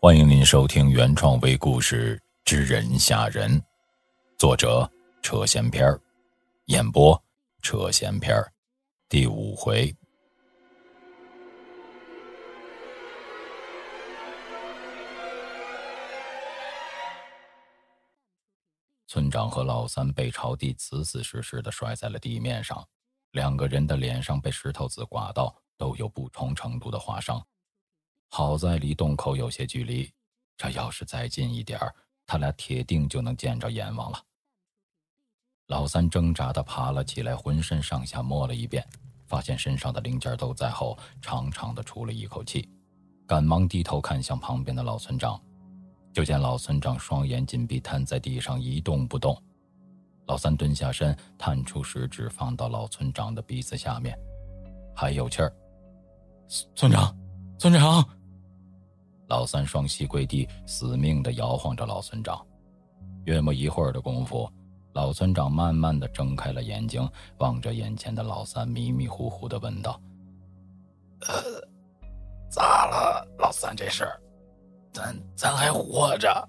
欢迎您收听原创微故事《知人吓人》，作者车闲篇，演播车闲篇，第五回。村长和老三被朝地死死实实的摔在了地面上，两个人的脸上被石头子刮到，都有不同程度的划伤。好在离洞口有些距离，这要是再近一点他俩铁定就能见着阎王了。老三挣扎的爬了起来，浑身上下摸了一遍，发现身上的零件都在后，长长的出了一口气，赶忙低头看向旁边的老村长。就见老村长双眼紧闭，瘫在地上一动不动。老三蹲下身，探出食指放到老村长的鼻子下面，还有气儿。村长，村长！老三双膝跪地，死命的摇晃着老村长。约莫一会儿的功夫，老村长慢慢的睁开了眼睛，望着眼前的老三，迷迷糊糊的问道：“呃，咋了，老三？这是？”咱咱还活着，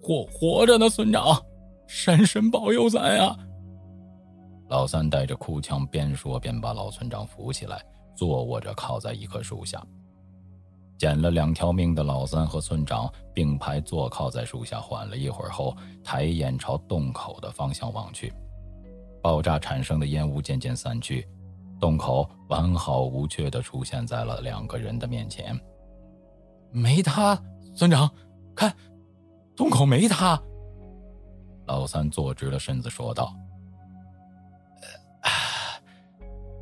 活活着呢，村长，山神保佑咱呀！老三带着哭腔，边说边把老村长扶起来，坐卧着靠在一棵树下。捡了两条命的老三和村长并排坐靠在树下，缓了一会儿后，抬眼朝洞口的方向望去。爆炸产生的烟雾渐渐散去，洞口完好无缺的出现在了两个人的面前。没他，村长，看，洞口没塌。老三坐直了身子说道：“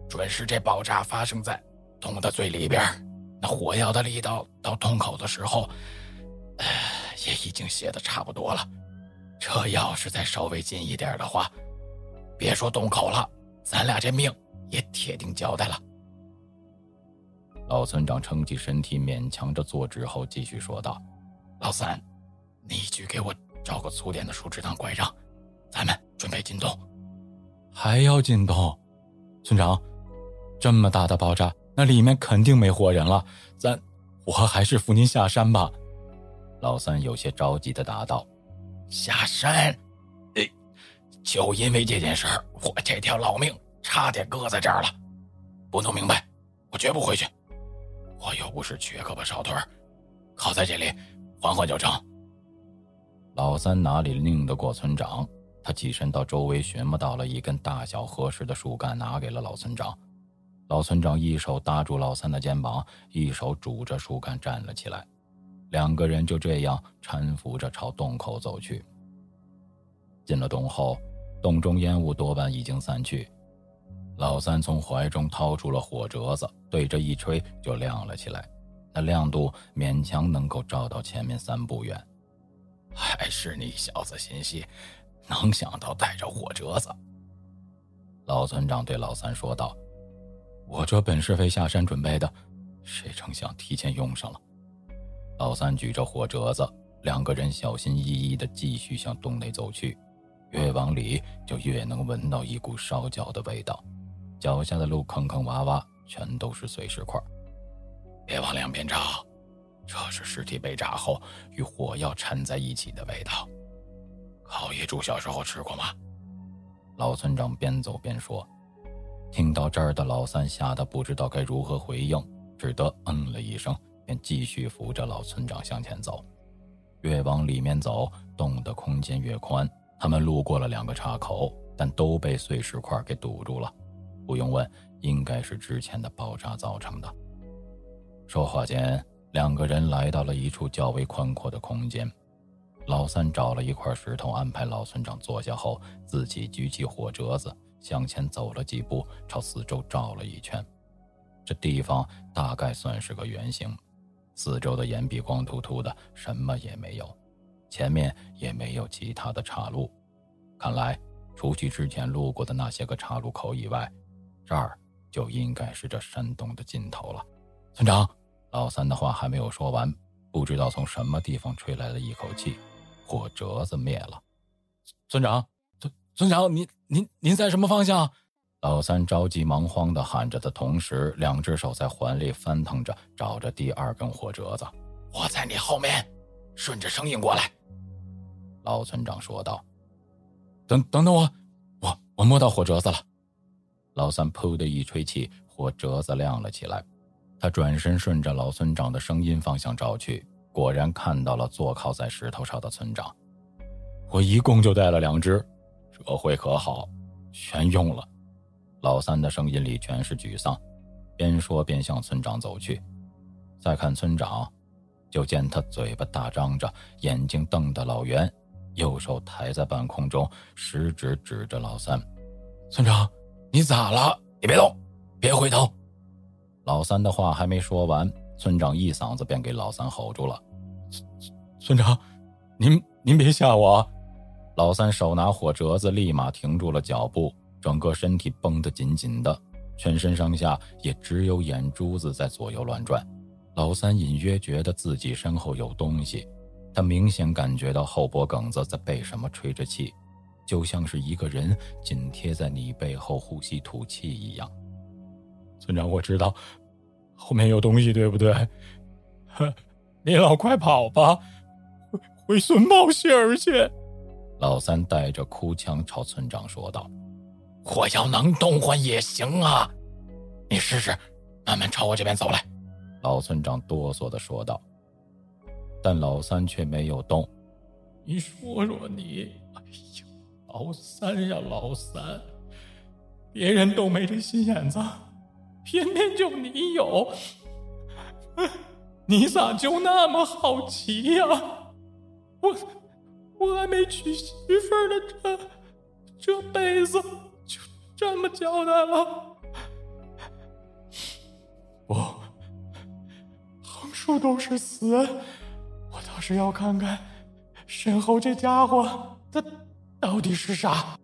准是这爆炸发生在洞的最里边，那火药的力道到洞口的时候，呃也已经泄的差不多了。这要是再稍微近一点的话，别说洞口了，咱俩这命也铁定交代了。”老村长撑起身体，勉强着坐直后，继续说道：“老三，你去给我找个粗点的树枝当拐杖，咱们准备进洞。还要进洞？村长，这么大的爆炸，那里面肯定没活人了。咱，我还是扶您下山吧。”老三有些着急的答道：“下山？哎，就因为这件事儿，我这条老命差点搁在这儿了。不弄明白，我绝不回去。”我又不是缺胳膊少腿靠在这里缓缓就成。老三哪里拧得过村长？他起身到周围寻摸到了一根大小合适的树干，拿给了老村长。老村长一手搭住老三的肩膀，一手拄着树干站了起来。两个人就这样搀扶着朝洞口走去。进了洞后，洞中烟雾多半已经散去。老三从怀中掏出了火折子，对着一吹就亮了起来，那亮度勉强能够照到前面三步远。还是你小子心细，能想到带着火折子。老村长对老三说道：“我这本是为下山准备的，谁成想提前用上了。”老三举着火折子，两个人小心翼翼地继续向洞内走去，越往里就越能闻到一股烧焦的味道。脚下的路坑坑洼洼，全都是碎石块。别往两边找，这是尸体被炸后与火药掺在一起的味道。烤野猪小时候吃过吗？老村长边走边说。听到这儿的老三吓得不知道该如何回应，只得嗯了一声，便继续扶着老村长向前走。越往里面走，洞的空间越宽。他们路过了两个岔口，但都被碎石块给堵住了。不用问，应该是之前的爆炸造成的。说话间，两个人来到了一处较为宽阔的空间。老三找了一块石头，安排老村长坐下后，自己举起火折子，向前走了几步，朝四周照了一圈。这地方大概算是个圆形，四周的岩壁光秃秃的，什么也没有，前面也没有其他的岔路。看来，除去之前路过的那些个岔路口以外，这儿就应该是这山洞的尽头了。村长，老三的话还没有说完，不知道从什么地方吹来了一口气，火折子灭了。村长，村村长，您您您在什么方向？老三着急忙慌的喊着的同时，两只手在环里翻腾着，找着第二根火折子。我在你后面，顺着声音过来。老村长说道：“等等等我，我我摸到火折子了。”老三噗的一吹气，火折子亮了起来。他转身顺着老村长的声音方向照去，果然看到了坐靠在石头上的村长。我一共就带了两只，这回可好，全用了。老三的声音里全是沮丧，边说边向村长走去。再看村长，就见他嘴巴大张着，眼睛瞪得老圆，右手抬在半空中，食指指着老三：“村长，你咋了？你别动，别回头！”老三的话还没说完，村长一嗓子便给老三吼住了：“村长，您您别吓我！”老三手拿火折子，立马停住了脚步。整个身体绷得紧紧的，全身上下也只有眼珠子在左右乱转。老三隐约觉得自己身后有东西，他明显感觉到后脖梗子在被什么吹着气，就像是一个人紧贴在你背后呼吸吐气一样。村长，我知道后面有东西，对不对？你老快跑吧，回孙报信儿去！老三带着哭腔朝村长说道。我要能动换也行啊，你试试，慢慢朝我这边走来。”老村长哆嗦的说道。但老三却没有动。你说说你，哎呀，老三呀老三，别人都没这心眼子，偏偏就你有，你咋就那么好奇呀？我我还没娶媳妇呢，这这辈子就。这么交代了，不，横竖都是死，我倒是要看看身后这家伙他到底是啥。